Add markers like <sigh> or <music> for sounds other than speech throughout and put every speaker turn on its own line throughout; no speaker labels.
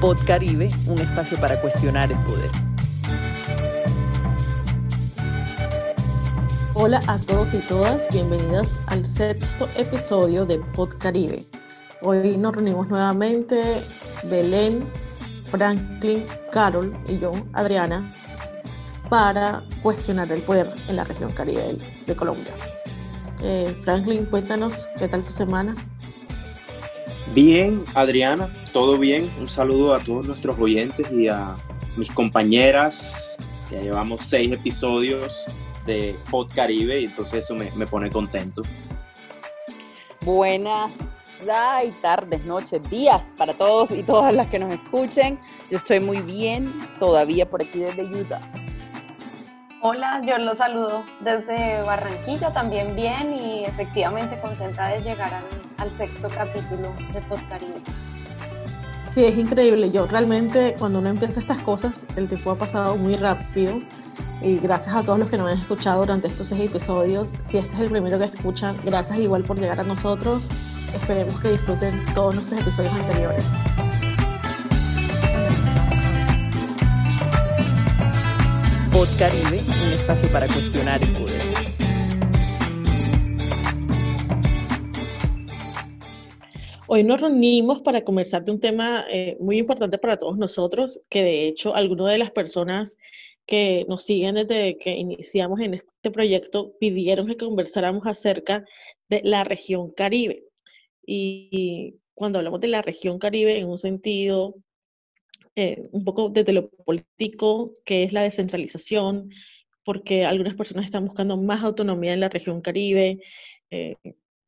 Pod Caribe, un espacio para cuestionar el poder.
Hola a todos y todas, bienvenidos al sexto episodio de Pod Caribe. Hoy nos reunimos nuevamente Belén, Franklin, Carol y yo, Adriana, para cuestionar el poder en la región Caribe de Colombia. Eh, Franklin, cuéntanos qué tal tu semana.
Bien, Adriana, todo bien. Un saludo a todos nuestros oyentes y a mis compañeras. Ya llevamos seis episodios de Pod Caribe y entonces eso me, me pone contento.
Buenas y tardes, noches, días para todos y todas las que nos escuchen. Yo estoy muy bien, todavía por aquí desde Utah.
Hola, yo los saludo desde Barranquilla también bien y efectivamente contenta de llegar al, al sexto capítulo de Podcaribe.
Sí, es increíble. Yo realmente cuando uno empieza estas cosas, el tiempo ha pasado muy rápido y gracias a todos los que nos han escuchado durante estos seis episodios. Si este es el primero que escuchan, gracias igual por llegar a nosotros. Esperemos que disfruten todos nuestros episodios anteriores.
Pod Caribe, un espacio para cuestionar el poder.
Hoy nos reunimos para conversar de un tema eh, muy importante para todos nosotros, que de hecho algunas de las personas que nos siguen desde que iniciamos en este proyecto pidieron que conversáramos acerca de la región Caribe. Y cuando hablamos de la región Caribe en un sentido eh, un poco desde lo político, que es la descentralización, porque algunas personas están buscando más autonomía en la región Caribe. Eh,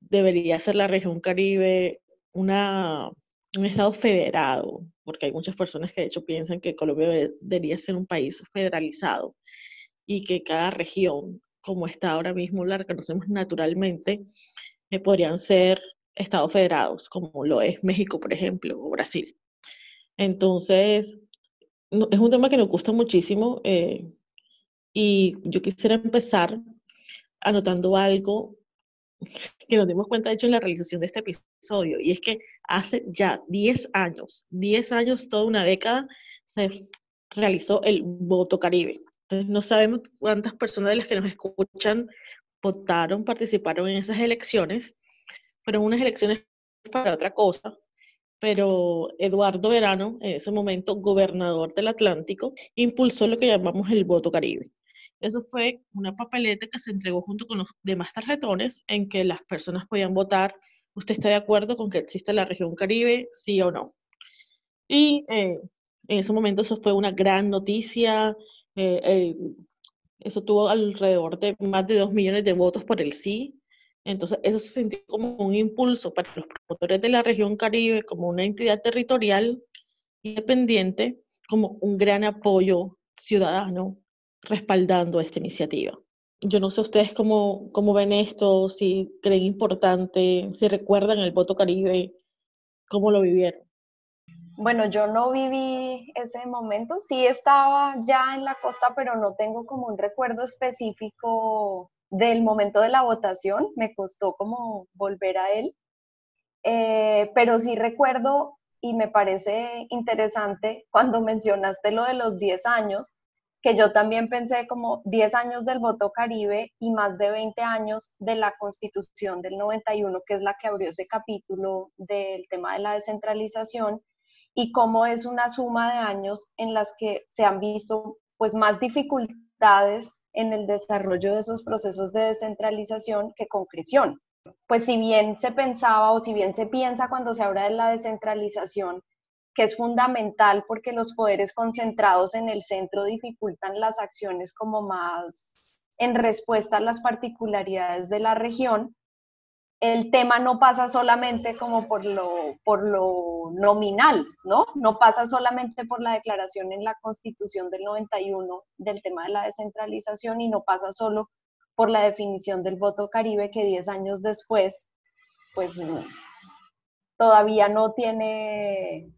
debería ser la región Caribe una, un estado federado, porque hay muchas personas que de hecho piensan que Colombia debería ser un país federalizado y que cada región, como está ahora mismo, la reconocemos naturalmente, eh, podrían ser estados federados, como lo es México, por ejemplo, o Brasil. Entonces, es un tema que nos gusta muchísimo eh, y yo quisiera empezar anotando algo que nos dimos cuenta, de hecho, en la realización de este episodio, y es que hace ya 10 años, 10 años, toda una década, se realizó el voto Caribe. Entonces, no sabemos cuántas personas de las que nos escuchan votaron, participaron en esas elecciones, fueron unas elecciones para otra cosa, pero Eduardo Verano, en ese momento gobernador del Atlántico, impulsó lo que llamamos el voto caribe. Eso fue una papeleta que se entregó junto con los demás tarjetones en que las personas podían votar, ¿usted está de acuerdo con que existe la región caribe, sí o no? Y eh, en ese momento eso fue una gran noticia, eh, eh, eso tuvo alrededor de más de dos millones de votos por el sí, entonces, eso se sintió como un impulso para los promotores de la región Caribe, como una entidad territorial independiente, como un gran apoyo ciudadano respaldando esta iniciativa. Yo no sé ustedes cómo, cómo ven esto, si creen importante, si recuerdan el voto Caribe, cómo lo vivieron.
Bueno, yo no viví ese momento, sí estaba ya en la costa, pero no tengo como un recuerdo específico del momento de la votación, me costó como volver a él, eh, pero sí recuerdo y me parece interesante cuando <laughs> mencionaste lo de los 10 años, que yo también pensé como 10 años del voto caribe y más de 20 años de la constitución del 91, que es la que abrió ese capítulo del tema de la descentralización, y cómo es una suma de años en las que se han visto pues más dificultades en el desarrollo de esos procesos de descentralización que concreción. Pues si bien se pensaba o si bien se piensa cuando se habla de la descentralización, que es fundamental porque los poderes concentrados en el centro dificultan las acciones como más en respuesta a las particularidades de la región, el tema no pasa solamente como por lo, por lo nominal, ¿no? No pasa solamente por la declaración en la Constitución del 91 del tema de la descentralización y no pasa solo por la definición del voto caribe que 10 años después, pues todavía no tiene,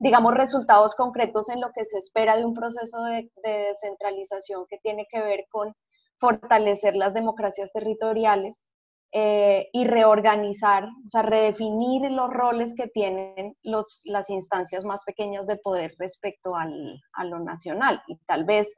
digamos, resultados concretos en lo que se espera de un proceso de, de descentralización que tiene que ver con fortalecer las democracias territoriales eh, y reorganizar, o sea, redefinir los roles que tienen los, las instancias más pequeñas de poder respecto al, a lo nacional. Y tal vez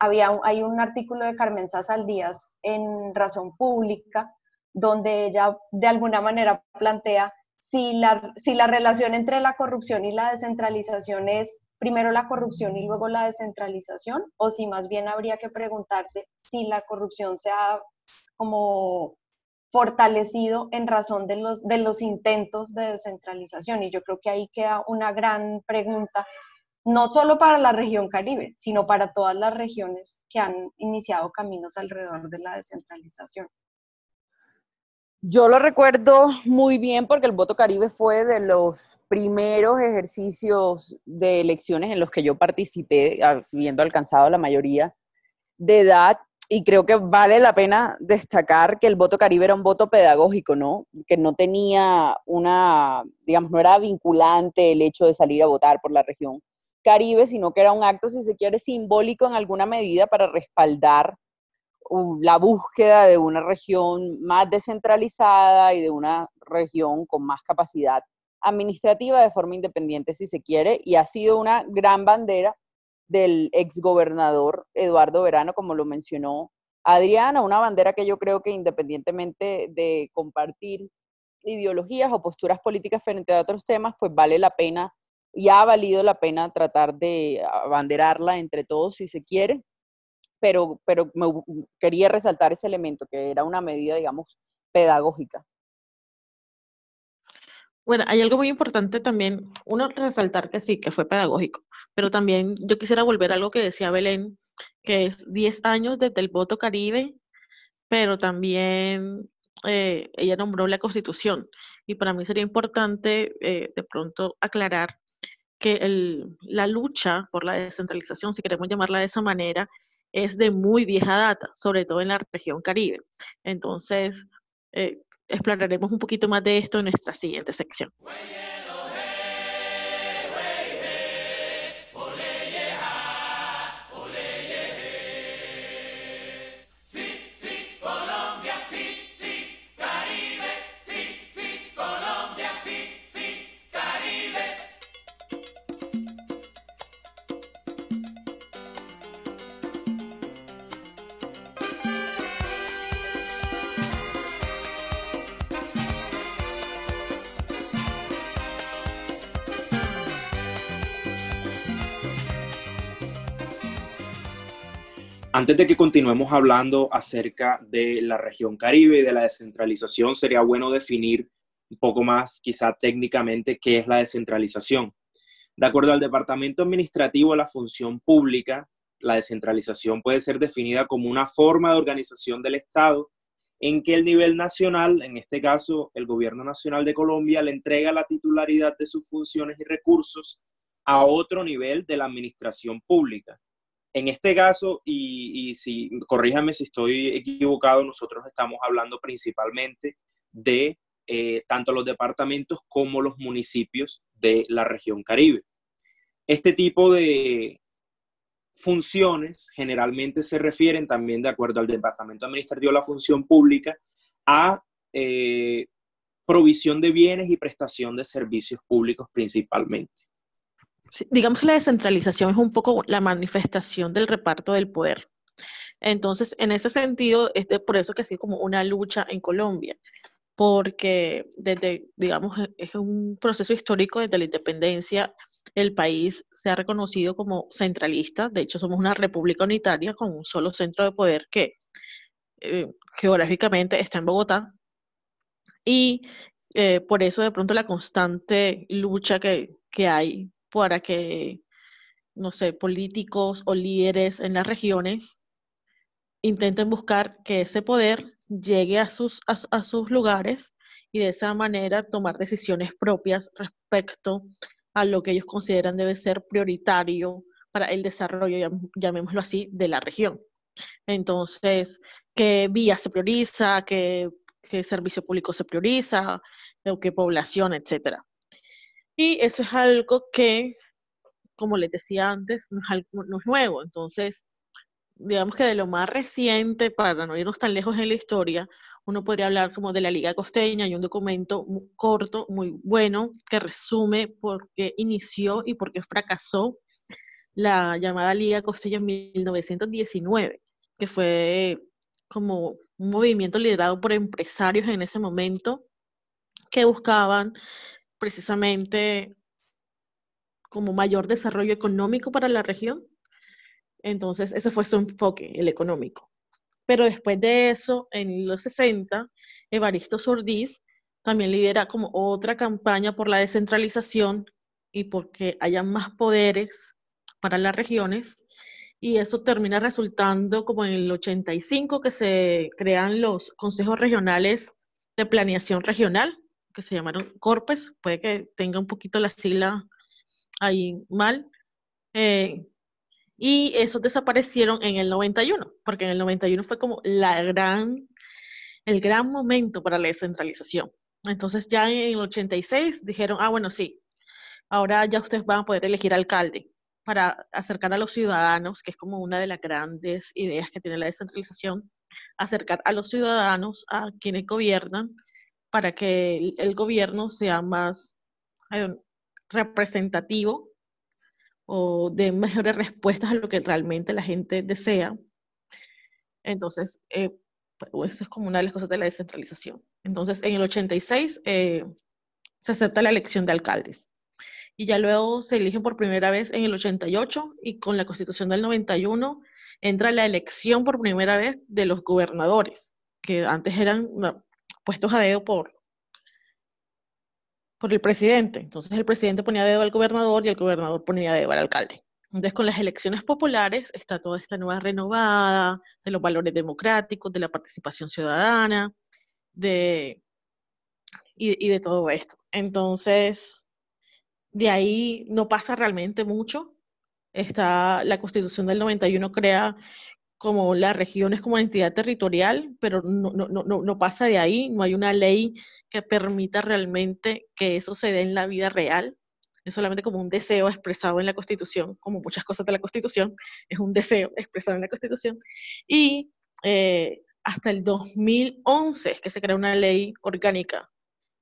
había, hay un artículo de Carmen Díaz en Razón Pública donde ella de alguna manera plantea si la, si la relación entre la corrupción y la descentralización es primero la corrupción y luego la descentralización, o si más bien habría que preguntarse si la corrupción se ha como fortalecido en razón de los, de los intentos de descentralización. Y yo creo que ahí queda una gran pregunta, no solo para la región Caribe, sino para todas las regiones que han iniciado caminos alrededor de la descentralización.
Yo lo recuerdo muy bien porque el voto Caribe fue de los primeros ejercicios de elecciones en los que yo participé, habiendo alcanzado la mayoría de edad y creo que vale la pena destacar que el voto caribe era un voto pedagógico, ¿no? Que no tenía una, digamos, no era vinculante el hecho de salir a votar por la región caribe, sino que era un acto, si se quiere, simbólico en alguna medida para respaldar la búsqueda de una región más descentralizada y de una región con más capacidad administrativa de forma independiente, si se quiere, y ha sido una gran bandera del exgobernador Eduardo Verano, como lo mencionó Adriana, una bandera que yo creo que independientemente de compartir ideologías o posturas políticas frente a otros temas, pues vale la pena y ha valido la pena tratar de abanderarla entre todos si se quiere, pero, pero quería resaltar ese elemento, que era una medida, digamos, pedagógica.
Bueno, hay algo muy importante también, uno resaltar que sí, que fue pedagógico, pero también yo quisiera volver a algo que decía Belén, que es 10 años desde el voto Caribe, pero también eh, ella nombró la constitución. Y para mí sería importante eh, de pronto aclarar que la lucha por la descentralización, si queremos llamarla de esa manera, es de muy vieja data, sobre todo en la región Caribe. Entonces, eh, exploraremos un poquito más de esto en nuestra siguiente sección.
Antes de que continuemos hablando acerca de la región Caribe y de la descentralización, sería bueno definir un poco más, quizá técnicamente, qué es la descentralización. De acuerdo al Departamento Administrativo de la Función Pública, la descentralización puede ser definida como una forma de organización del Estado en que el nivel nacional, en este caso el Gobierno Nacional de Colombia, le entrega la titularidad de sus funciones y recursos a otro nivel de la administración pública. En este caso, y, si corríjame si estoy equivocado, nosotros estamos hablando principalmente de eh, tanto los departamentos como los municipios de la región Caribe. Este tipo de funciones generalmente se refieren también, de acuerdo al Departamento Administrativo de la Función Pública, a eh, provisión de bienes y prestación de servicios públicos principalmente
digamos que la descentralización es un poco la manifestación del reparto del poder. Entonces, en ese sentido, es por eso que ha sido como una lucha en Colombia, porque desde, digamos, e, es un proceso histórico desde la independencia, el país se ha reconocido como centralista, de hecho somos una república unitaria con un solo centro de poder que eh, geográficamente está en Bogotá, y eh, por eso de pronto la constante lucha que, que hay para que, no sé, políticos o líderes en las regiones intenten buscar que ese poder llegue a sus, a, sus lugares y de esa manera tomar decisiones propias respecto a lo que ellos consideran debe ser prioritario para el desarrollo, llamémoslo así, de la región. Entonces, qué vía se prioriza, qué, qué servicio público se prioriza, qué población, etcétera. Y eso es algo que, como les decía antes, no es, nuevo. Entonces, digamos que de lo más reciente, para no irnos tan lejos en la historia, uno podría hablar como de la Liga Costeña y un documento muy corto, muy bueno, que resume por qué inició y por qué fracasó la llamada Liga Costeña en 1919, que fue como un movimiento liderado por empresarios en ese momento que buscaban precisamente como mayor desarrollo económico para la región. Entonces, ese fue su enfoque, el económico. Pero después de eso, en los 60, Evaristo Sordiz también lidera como otra campaña por la descentralización y porque haya más poderes para las regiones. Y eso termina resultando como en el 85 que se crean los consejos regionales de planeación regional, que se llamaron CORPES, puede que tenga un poquito la sigla ahí mal. Eh, y esos desaparecieron en el 91, porque en el 91 fue como la gran, el gran momento para la descentralización. Entonces ya en el 86 dijeron, ah, bueno, sí, ahora ya ustedes van a poder elegir alcalde para acercar a los ciudadanos, que es como una de las grandes ideas que tiene la descentralización, acercar a los ciudadanos a quienes gobiernan para que el, gobierno sea más eh, representativo o de mejores <laughs> respuestas a lo que realmente la gente desea. Entonces, eh, pues, eso es como una de las cosas de la descentralización. Entonces, en el 86 eh, se acepta la elección de alcaldes. Y ya luego se eligen por primera vez en el 88 y con la constitución del 91 entra la elección por primera vez de los gobernadores, que antes eran puestos a dedo por, por el presidente. Entonces el presidente ponía dedo al gobernador y el gobernador ponía dedo al alcalde. Entonces con las elecciones populares está toda esta nueva renovada de los valores democráticos, de la participación ciudadana, de, y, y de todo esto. Entonces, de ahí no pasa realmente mucho. Está la constitución del 91 crea como las regiones como entidad territorial, pero no, no, no, no pasa de ahí, no hay una ley que permita realmente que eso se dé en la vida real. Es solamente como un deseo expresado en la Constitución, como muchas cosas de la Constitución, es un deseo expresado en la Constitución. Y eh, hasta el 2011 es que se crea una ley orgánica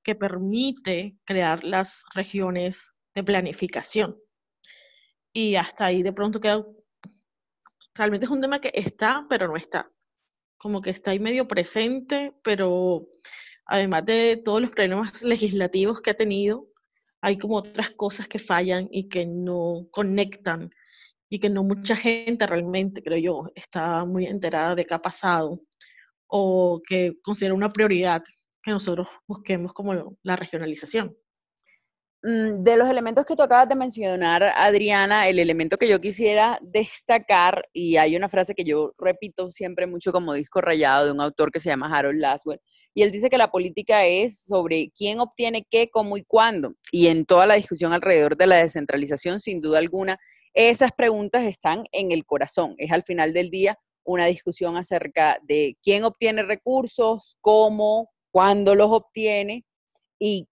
que permite crear las regiones de planificación. Y hasta ahí de pronto queda realmente es un tema que está, pero no está. Como que está ahí medio presente, pero además de todos los problemas legislativos que ha tenido, hay como otras cosas que fallan y que no conectan y que no mucha gente realmente, creo yo, está muy enterada de qué ha pasado o que considera una prioridad que nosotros busquemos como la regionalización.
Mm, de los elementos que tú acabas de mencionar, Adriana, el elemento que yo quisiera destacar, y hay una frase que yo repito siempre mucho como disco rayado de un autor que se llama Harold Laswell, y él dice que la política es sobre quién obtiene qué, cómo y cuándo. Y en toda la discusión alrededor de la descentralización, sin duda alguna, esas preguntas están en el corazón. Es al final del día una discusión acerca de quién obtiene recursos, cómo, cuándo los obtiene y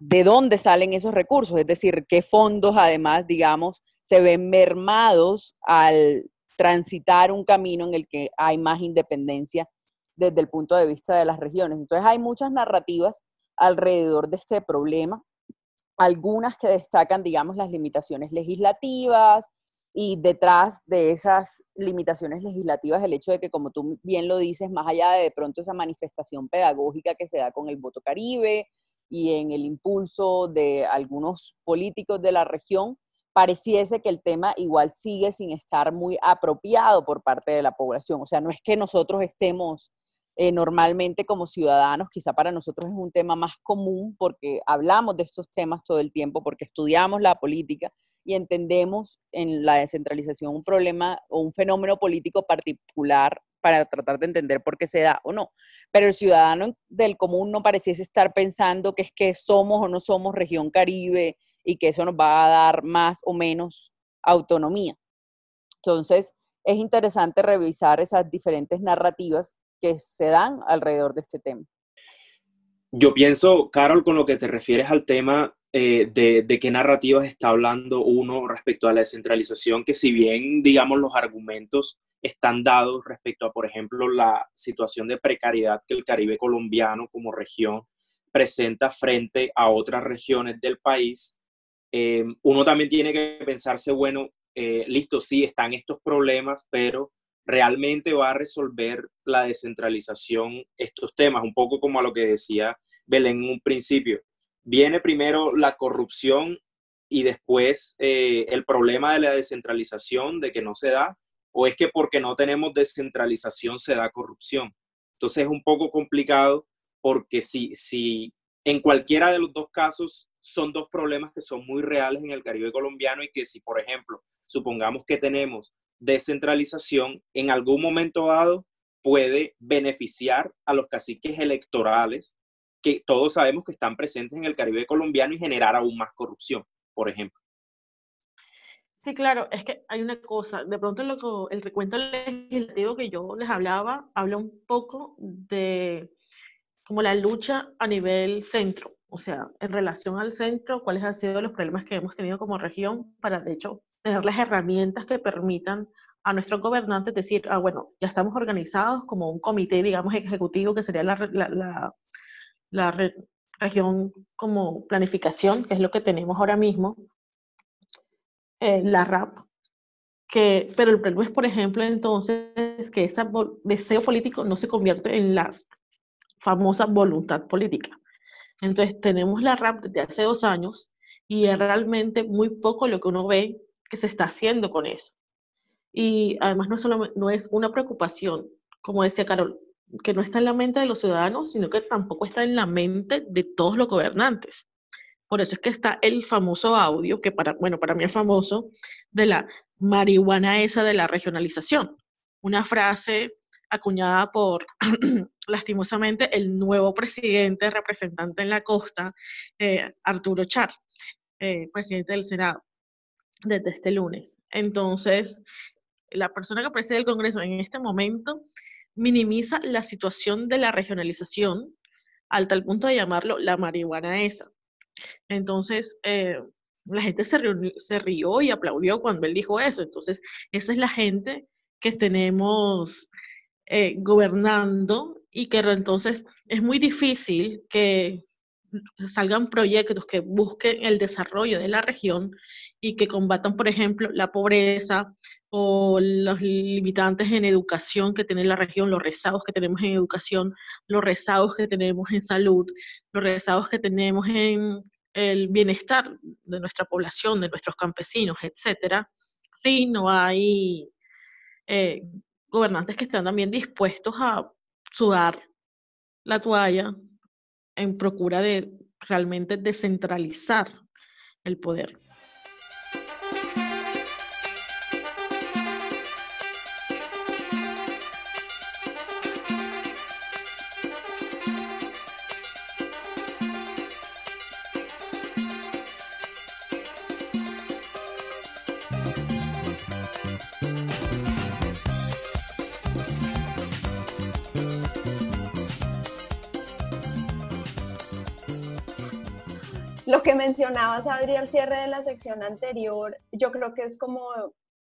de dónde salen esos recursos, es decir, qué fondos además, digamos, se ven mermados al transitar un camino en el que hay más independencia desde el punto de vista de las regiones. Entonces hay muchas narrativas alrededor de este problema, algunas que destacan, digamos, las limitaciones legislativas y detrás de esas limitaciones legislativas el hecho de que, como tú bien lo dices, más allá de de pronto esa manifestación pedagógica que se da con el voto caribe, y en el impulso de algunos políticos de la región, pareciese que el tema igual sigue sin estar muy apropiado por parte de la población. O sea, no es que nosotros estemos eh, normalmente como ciudadanos, quizá para nosotros es un tema más común porque hablamos de estos temas todo el tiempo, porque estudiamos la política y entendemos en la descentralización un problema o un fenómeno político particular para tratar de entender por qué se da o no. Pero el ciudadano del común no pareciese estar pensando que es que somos o no somos región caribe y que eso nos va a dar más o menos autonomía. Entonces, es interesante revisar esas diferentes narrativas que se dan alrededor de este tema.
Yo pienso, Carol, con lo que te refieres al tema eh, de, de, qué narrativas está hablando uno respecto a la descentralización, que si bien, digamos, los argumentos están dados respecto a, por ejemplo, la situación de precariedad que el Caribe colombiano como región presenta frente a otras regiones del país, eh, uno también tiene que pensarse, bueno, eh, listo, sí, están estos problemas, pero realmente va a resolver la descentralización estos temas, un poco como a lo que decía Belén en un principio. Viene primero la corrupción y después eh, el problema de la descentralización, de que no se da, o es que porque no tenemos descentralización se da corrupción. Entonces es un poco complicado porque si, si en cualquiera de los dos casos son dos problemas que son muy reales en el Caribe colombiano y que si, por ejemplo, supongamos que tenemos descentralización, en algún momento dado puede beneficiar a los caciques electorales que todos sabemos que están presentes en el Caribe colombiano y generar aún más corrupción, por ejemplo.
Sí, claro, es que hay una cosa, de pronto lo el recuento legislativo que yo les hablaba, habla un poco de como la lucha a nivel centro, o sea, en relación al centro, cuáles han sido los problemas que hemos tenido como región para, de hecho, tener las herramientas que permitan a nuestros gobernantes decir, ah, bueno, ya estamos organizados como un comité, digamos, ejecutivo, que sería la, la, la, región como planificación, que es lo que tenemos ahora mismo, eh, la RAP, que, pero el problema es, por ejemplo, entonces, que ese deseo político no se convierte en la famosa voluntad política. Entonces, tenemos la RAP desde hace dos años y es realmente muy poco lo que uno ve que se está haciendo con eso. Y además no, no es una preocupación, como decía Carol, que no está en la mente de los ciudadanos, sino que tampoco está en la mente de todos los gobernantes. Por eso es que está el famoso audio, que para, bueno, para mí es famoso, de la marihuana esa de la regionalización. Una frase acuñada por, <clears throat> lastimosamente, el nuevo presidente representante en la costa, eh, Arturo Char, eh, presidente del Senado, desde este lunes. Entonces, la persona que preside el Congreso en este momento minimiza la situación de la regionalización al tal punto de llamarlo la marihuana esa. Entonces, eh, la gente se, rió y aplaudió cuando él dijo eso. Entonces, esa es la gente que tenemos eh, gobernando y que entonces es muy difícil que salgan proyectos que busquen el desarrollo de la región y que combatan, por ejemplo, la pobreza o los limitantes en educación que tiene la región, los rezagos que tenemos en educación, los rezagos que tenemos en salud, los rezagos que tenemos en el bienestar de nuestra población, de nuestros campesinos, etcétera, si no hay eh, gobernantes que están también dispuestos a sudar la toalla en procura de realmente descentralizar el poder.
Lo que mencionabas, Adri, al cierre de la sección anterior, yo creo que es como,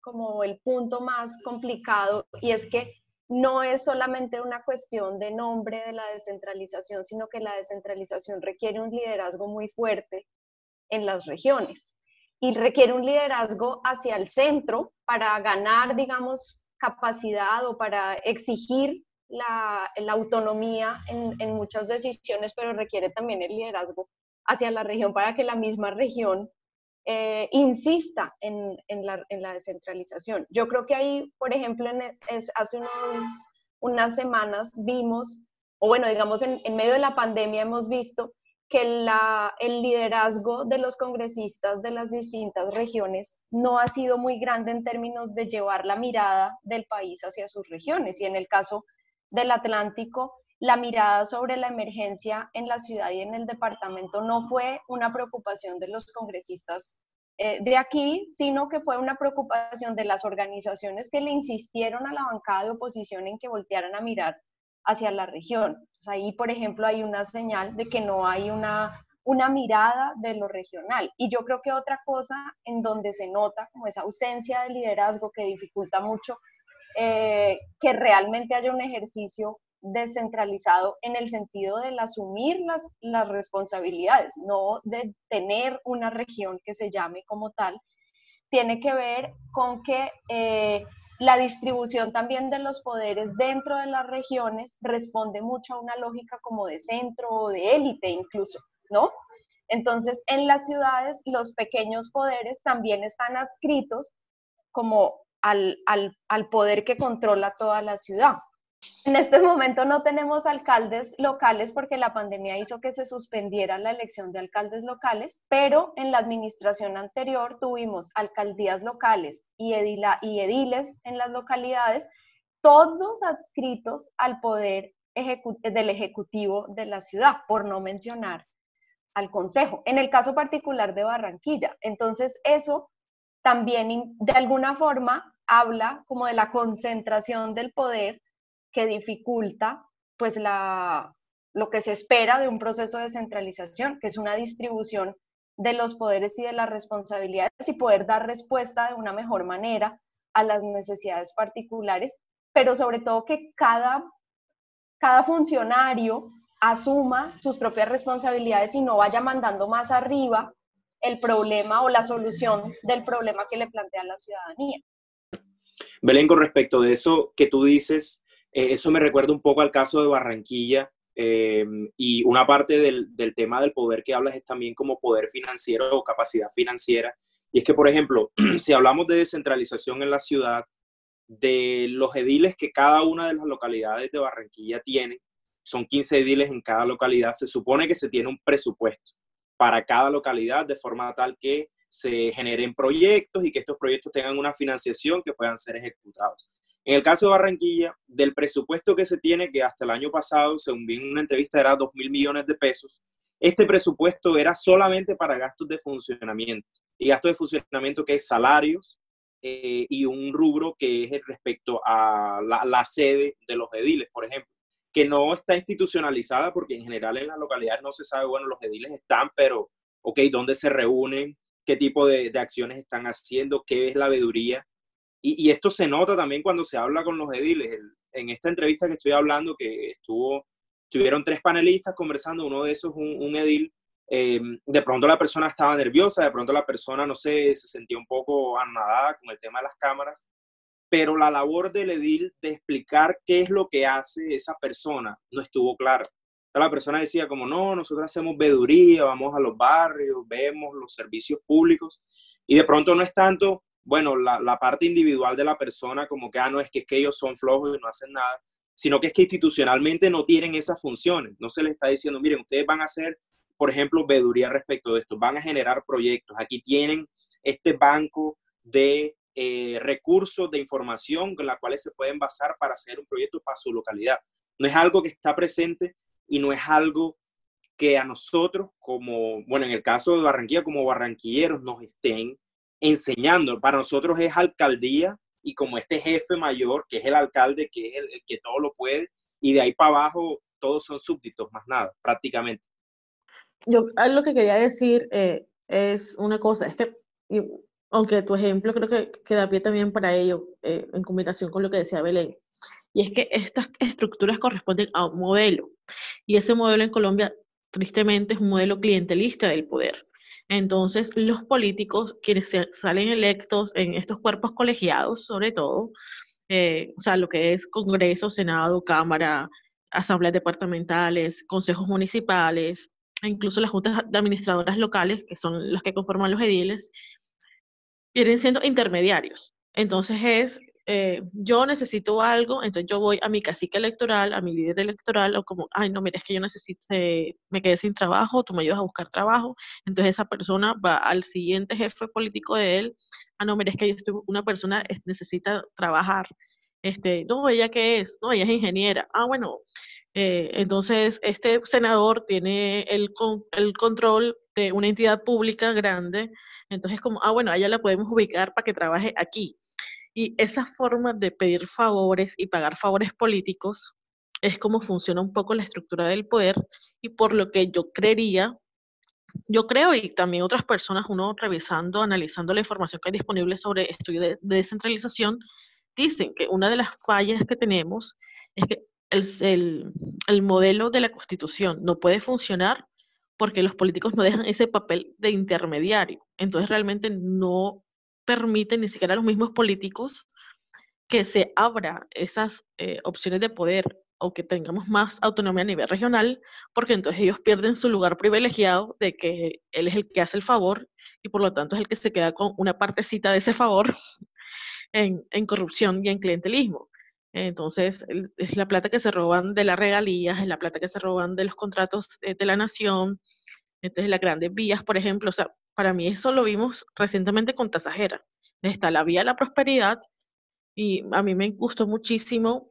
como el punto más complicado y es que no es solamente una cuestión de nombre de la descentralización, sino que la descentralización requiere un liderazgo muy fuerte en las regiones y requiere un liderazgo hacia el centro para ganar, digamos, capacidad o para exigir la, autonomía en, en, muchas decisiones, pero requiere también el liderazgo hacia la región para que la misma región eh, insista en, la, descentralización. Yo creo que ahí, por ejemplo, hace unos, unas semanas vimos, o bueno, digamos, en, medio de la pandemia hemos visto que la, el liderazgo de los congresistas de las distintas regiones no ha sido muy grande en términos de llevar la mirada del país hacia sus regiones. Y en el caso del Atlántico, la mirada sobre la emergencia en la ciudad y en el departamento no fue una preocupación de los congresistas eh, de aquí, sino que fue una preocupación de las organizaciones que le insistieron a la bancada de oposición en que voltearan a mirar hacia la región. ahí, por ejemplo, hay una señal de que no hay una, una mirada de lo regional. Y yo creo que otra cosa en donde se nota como esa ausencia de liderazgo que dificulta mucho eh, que realmente haya un ejercicio descentralizado en el sentido del asumir las, responsabilidades, no de tener una región que se llame como tal, tiene que ver con que eh, la distribución también de los poderes dentro de las regiones responde mucho a una lógica como de centro o de élite incluso, ¿no? Entonces, en las ciudades los pequeños poderes también están adscritos como al poder que controla toda la ciudad. En este momento no tenemos alcaldes locales porque la pandemia hizo que se suspendiera la elección de alcaldes locales, pero en la administración anterior tuvimos alcaldías locales y, y ediles en las localidades, todos adscritos al poder del Ejecutivo de la ciudad, por no mencionar al Consejo, en el caso particular de Barranquilla. Entonces, eso también de alguna forma habla como de la concentración del poder que dificulta pues la, lo que se espera de un proceso de centralización, que es una distribución de los poderes y de las responsabilidades y poder dar respuesta de una mejor manera a las necesidades particulares, pero sobre todo que cada, cada funcionario asuma sus propias responsabilidades y no vaya mandando más arriba el problema o la solución del problema que le plantea la ciudadanía.
Belén, con respecto de eso que tú dices, eh, eso me recuerda un poco al caso de Barranquilla eh, y una parte del, tema del poder que hablas es también como poder financiero o capacidad financiera. Y es que, por ejemplo, <clears throat> si hablamos de descentralización en la ciudad, de los ediles que cada una de las localidades de Barranquilla tiene, son 15 ediles en cada localidad, se supone que se tiene un presupuesto para cada localidad de forma tal que se generen proyectos y que estos proyectos tengan una financiación que puedan ser ejecutados. En el caso de Barranquilla, del presupuesto que se tiene, que hasta el año pasado, según vi en una entrevista, era 2 mil millones de pesos, este presupuesto era solamente para gastos de funcionamiento. Y gastos de funcionamiento que es salarios eh, y un rubro que es respecto a la, sede de los ediles, por ejemplo, que no está institucionalizada porque en general en las localidades no se sabe, bueno, los ediles están, pero, ok, ¿dónde se reúnen? ¿Qué tipo de, de acciones están haciendo? ¿Qué es la veeduría? Y, esto se nota también cuando se habla con los ediles. en esta entrevista que estoy hablando, que estuvo, tuvieron tres panelistas conversando, uno de esos un, un edil, em, de pronto la persona estaba nerviosa, de pronto la persona, no sé, se sentía un poco anonadada con el tema de las cámaras, pero la labor del edil de explicar qué es lo que hace esa persona no estuvo clara. La persona decía como, no, nosotros hacemos veeduría, vamos a los barrios, vemos los servicios públicos, y de pronto no es tanto bueno, la, parte individual de la persona, como que, ah, no, es que, es que ellos son flojos y no hacen nada, sino que es que institucionalmente no tienen esas funciones. No se les está diciendo, miren, ustedes van a hacer, por ejemplo, veeduría respecto de esto, van a generar proyectos. Aquí tienen este banco de eh, recursos de información con la cuales se pueden basar para hacer un proyecto para su localidad. No es algo que está presente y no es algo que a nosotros, como, bueno, en el caso de Barranquilla, como barranquilleros, nos estén enseñando. Para nosotros es alcaldía y como este jefe mayor, que es el alcalde, que es el, que todo lo puede, y de ahí para abajo todos son súbditos, más nada, prácticamente.
Yo lo que quería decir eh, es una cosa, es que, aunque tu ejemplo creo que, queda pie también para ello, eh, en combinación con lo que decía Belén, y es que estas estructuras corresponden a un modelo, y ese modelo en Colombia, tristemente, es un modelo clientelista del poder. Entonces, los políticos, quienes salen electos en estos cuerpos colegiados, sobre todo, eh, o sea, lo que es Congreso, Senado, Cámara, asambleas departamentales, consejos municipales, e incluso las juntas de administradoras locales, que son las que conforman los ediles, vienen siendo intermediarios. Entonces es eh, yo necesito algo, entonces yo voy a mi cacique electoral, a mi líder electoral, o como, ay, no, mira, es que yo necesito, me quedé sin trabajo, tú me ayudas a buscar trabajo, entonces esa persona va al siguiente jefe político de él, ah, no, mira, es que yo estoy, una persona necesita trabajar, este, no, ella qué es, no, ella es ingeniera, ah, bueno, eh, entonces este senador tiene el, el control de una entidad pública grande, entonces como, ah, bueno, a ella la podemos ubicar para que trabaje aquí. Y esa forma de pedir favores y pagar favores políticos es como funciona un poco la estructura del poder y por lo que yo creería, yo creo y también otras personas, uno revisando, analizando la información que hay disponible sobre estudio de, descentralización, dicen que una de las fallas que tenemos es que el, el, modelo de la constitución no puede funcionar porque los políticos no dejan ese papel de intermediario. Entonces realmente no permiten ni siquiera a los mismos políticos que se abra esas eh, opciones de poder o que tengamos más autonomía a nivel regional, porque entonces ellos pierden su lugar privilegiado de que él es el que hace el favor y por lo tanto es el que se queda con una partecita de ese favor <laughs> en, en corrupción y en clientelismo. Entonces, es la plata que se roban de las regalías, es la plata que se roban de los contratos de, la nación, entonces las grandes vías, por ejemplo, o sea, para mí eso lo vimos recientemente con Tasajera. Está la vía de la prosperidad y a mí me gustó muchísimo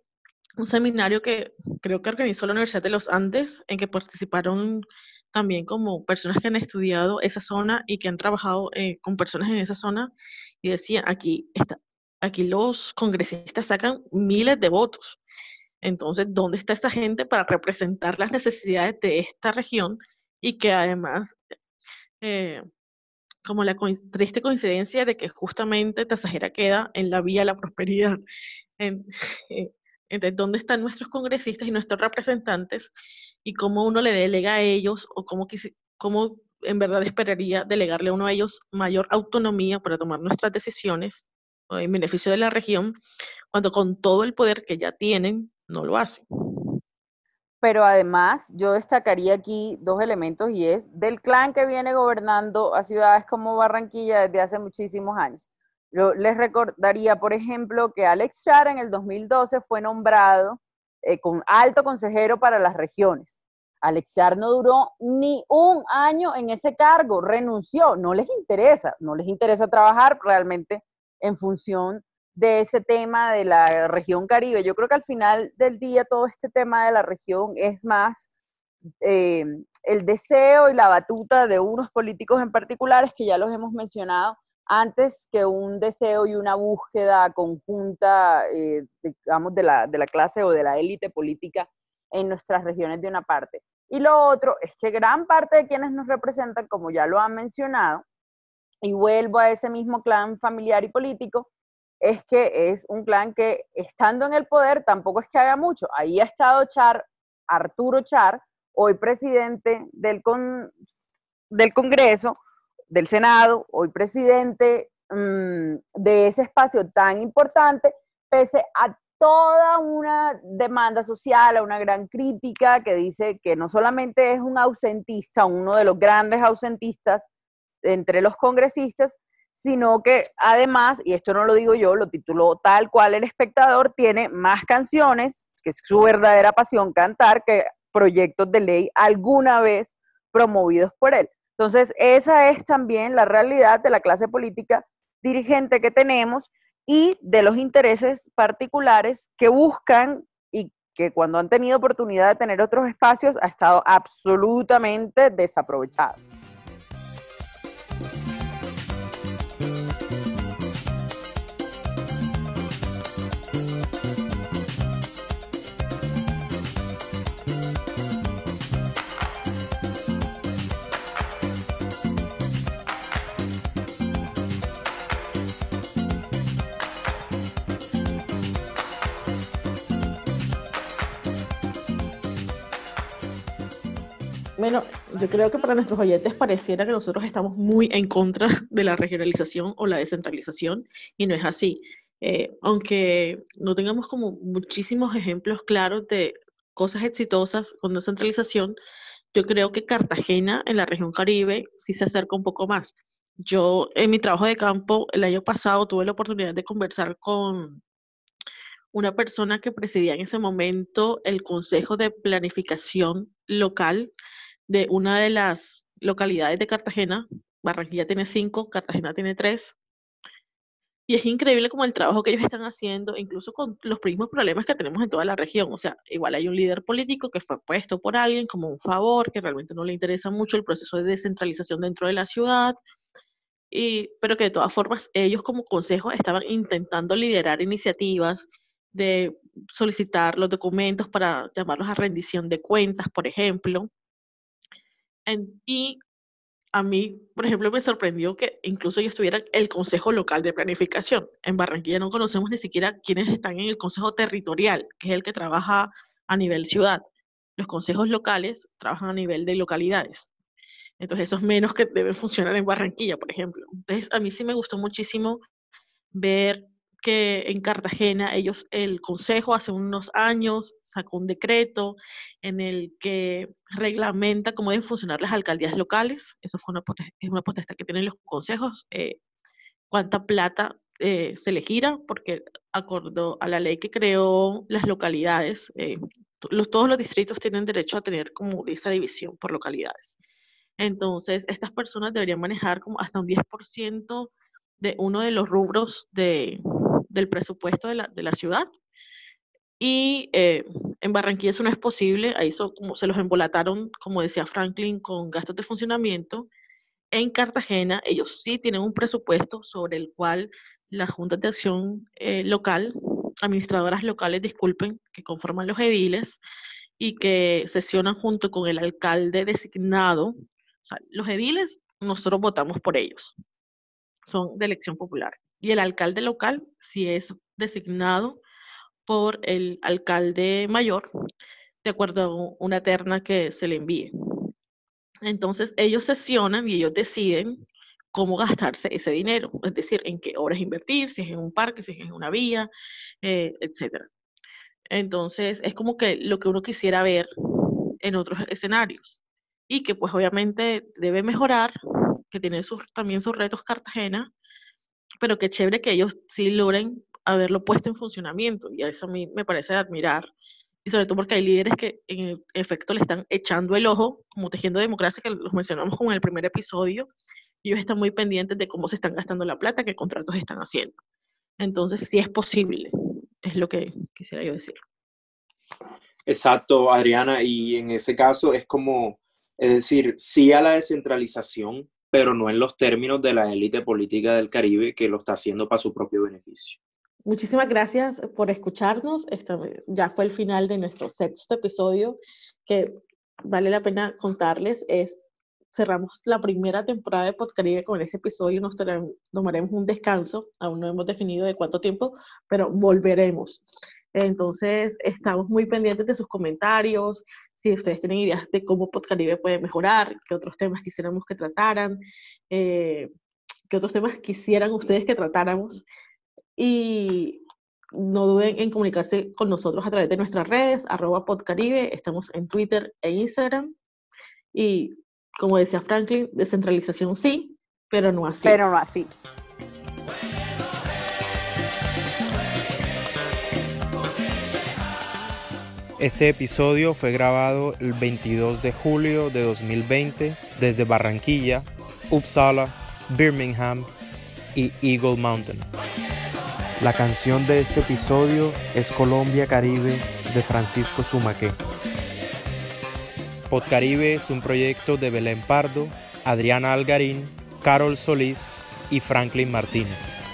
un seminario que creo que organizó la Universidad de los Andes, en que participaron también como personas que han estudiado esa zona y que han trabajado eh, con personas en esa zona y decían, aquí está, aquí los congresistas sacan miles de votos. Entonces, ¿dónde está esa gente para representar las necesidades de esta región y que además, eh, como la triste coincidencia de que justamente Tasajera queda en la vía de la prosperidad? Eh, <laughs> entonces, ¿dónde están nuestros congresistas y nuestros representantes y cómo uno le delega a ellos o cómo, en verdad esperaría delegarle a uno a ellos mayor autonomía para tomar nuestras decisiones en beneficio de la región, cuando con todo el poder que ya tienen, no lo hacen.
Pero además, yo destacaría aquí dos elementos y es del clan que viene gobernando a ciudades como Barranquilla desde hace muchísimos años. Yo les recordaría, por ejemplo, que Alex Char en el 2012 fue nombrado eh, con alto consejero para las regiones. Alex Char no duró ni un año en ese cargo, renunció, no les interesa, no les interesa trabajar realmente en función de ese tema de la región Caribe. Yo creo que al final del día todo este tema de la región es más eh, el deseo y la batuta de unos políticos en particulares que ya los hemos mencionado antes que un deseo y una búsqueda conjunta, eh, digamos, de la, de la clase o de la élite política en nuestras regiones de una parte. Y lo otro es que gran parte de quienes nos representan, como ya lo han mencionado, y vuelvo a ese mismo clan familiar y político, es que es un clan que estando en el poder tampoco es que haga mucho. Ahí ha estado Char, Arturo Char, hoy presidente del, del Congreso, del Senado, hoy presidente mm, de ese espacio tan importante, pese a toda una demanda social, a una gran crítica que dice que no solamente es un ausentista, uno de los grandes ausentistas entre los congresistas, sino que además, y esto no lo digo yo, lo tituló tal cual el espectador, tiene más canciones, que es su verdadera pasión cantar, que proyectos de ley alguna vez promovidos por él. Entonces, esa es también la realidad de la clase política dirigente que tenemos y de los intereses particulares que buscan y que cuando han tenido oportunidad de tener otros espacios ha estado absolutamente desaprovechado.
Bueno, yo creo que para nuestros oyentes pareciera que nosotros estamos muy en contra de la regionalización o la descentralización y no es así. Eh, aunque no tengamos como muchísimos ejemplos claros de cosas exitosas con descentralización, yo creo que Cartagena en la región Caribe sí se acerca un poco más. Yo en mi trabajo de campo el año pasado tuve la oportunidad de conversar con una persona que presidía en ese momento el Consejo de Planificación Local de una de las localidades de Cartagena. Barranquilla tiene cinco, Cartagena tiene tres. Y es increíble como el trabajo que ellos están haciendo, incluso con los mismos problemas que tenemos en toda la región. O sea, igual hay un líder político que fue puesto por alguien como un favor, que realmente no le interesa mucho el proceso de descentralización dentro de la ciudad. Y, pero que de todas formas ellos como consejo estaban intentando liderar iniciativas de solicitar los documentos para llamarlos a rendición de cuentas, por ejemplo, y a mí, por ejemplo, me sorprendió que incluso yo estuviera el Consejo Local de Planificación. En Barranquilla no conocemos ni siquiera quiénes están en el Consejo Territorial, que es el que trabaja a nivel ciudad. Los consejos locales trabajan a nivel de localidades. Entonces, eso es menos que debe funcionar en Barranquilla, por ejemplo. Entonces, a mí sí me gustó muchísimo ver que en Cartagena ellos, el Consejo hace unos años sacó un decreto en el que reglamenta cómo deben funcionar las alcaldías locales. Eso fue una es una potestad que tienen los consejos. Eh, cuánta plata eh, se le gira, porque acordó a la ley que creó las localidades, eh, los, todos los distritos tienen derecho a tener como esa división por localidades. Entonces, estas personas deberían manejar como hasta un 10% de uno de los rubros de, del presupuesto de la, de la ciudad. Y eh, en Barranquilla eso no es posible, ahí como, se los embolataron, como decía Franklin, con gastos de funcionamiento. En Cartagena ellos sí tienen un presupuesto sobre el cual las juntas de acción eh, local, administradoras locales, disculpen, que conforman los ediles y que sesionan junto con el alcalde designado. Los ediles, nosotros votamos por ellos, son de elección popular y el alcalde local, si es designado por el alcalde mayor, de acuerdo a una terna que se le envíe. Entonces ellos sesionan y ellos deciden cómo gastarse ese dinero, es decir, en qué obras invertir, si es en un parque, si es en una vía, eh, etc. Entonces es como que lo que uno quisiera ver en otros escenarios y que pues obviamente debe mejorar, que tiene sus, también sus retos Cartagena, pero qué chévere que ellos sí logren haberlo puesto en funcionamiento y eso a mí me parece de admirar y sobre todo porque hay líderes que en efecto le están echando el ojo, como tejiendo democracia, que los mencionamos como en el primer episodio, y ellos están muy pendientes de cómo se están gastando la plata, qué contratos están haciendo. Entonces, sí es posible, es lo que quisiera yo decir.
Exacto, Adriana, y en ese caso es como, es decir, sí a la descentralización, pero no en los términos de la élite política del Caribe que lo está haciendo para su propio beneficio.
Muchísimas gracias por escucharnos. Esto ya fue el final de nuestro sexto episodio que vale la pena contarles. Es, cerramos la primera temporada de Podcaribe con ese episodio. Nos tomaremos un descanso. Aún no hemos definido de cuánto tiempo, pero volveremos. Entonces, estamos muy pendientes de sus comentarios, si ustedes tienen ideas de cómo Podcaribe puede mejorar, qué otros temas quisiéramos que trataran, eh, qué otros temas quisieran ustedes que tratáramos. Y no duden en comunicarse con nosotros a través de nuestras redes, arroba Podcaribe, estamos en Twitter e Instagram. Y como decía Franklin, descentralización sí, pero no así.
Pero no así.
Este episodio fue grabado el 22 de julio de 2020 desde Barranquilla, Uppsala, Birmingham y Eagle Mountain. La canción de este episodio es Colombia Caribe de Francisco Sumaque. Podcaribe es un proyecto de Belén Pardo, Adriana Algarín, Carol Solís y Franklin Martínez.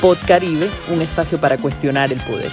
Podcaribe, un espacio para cuestionar el poder.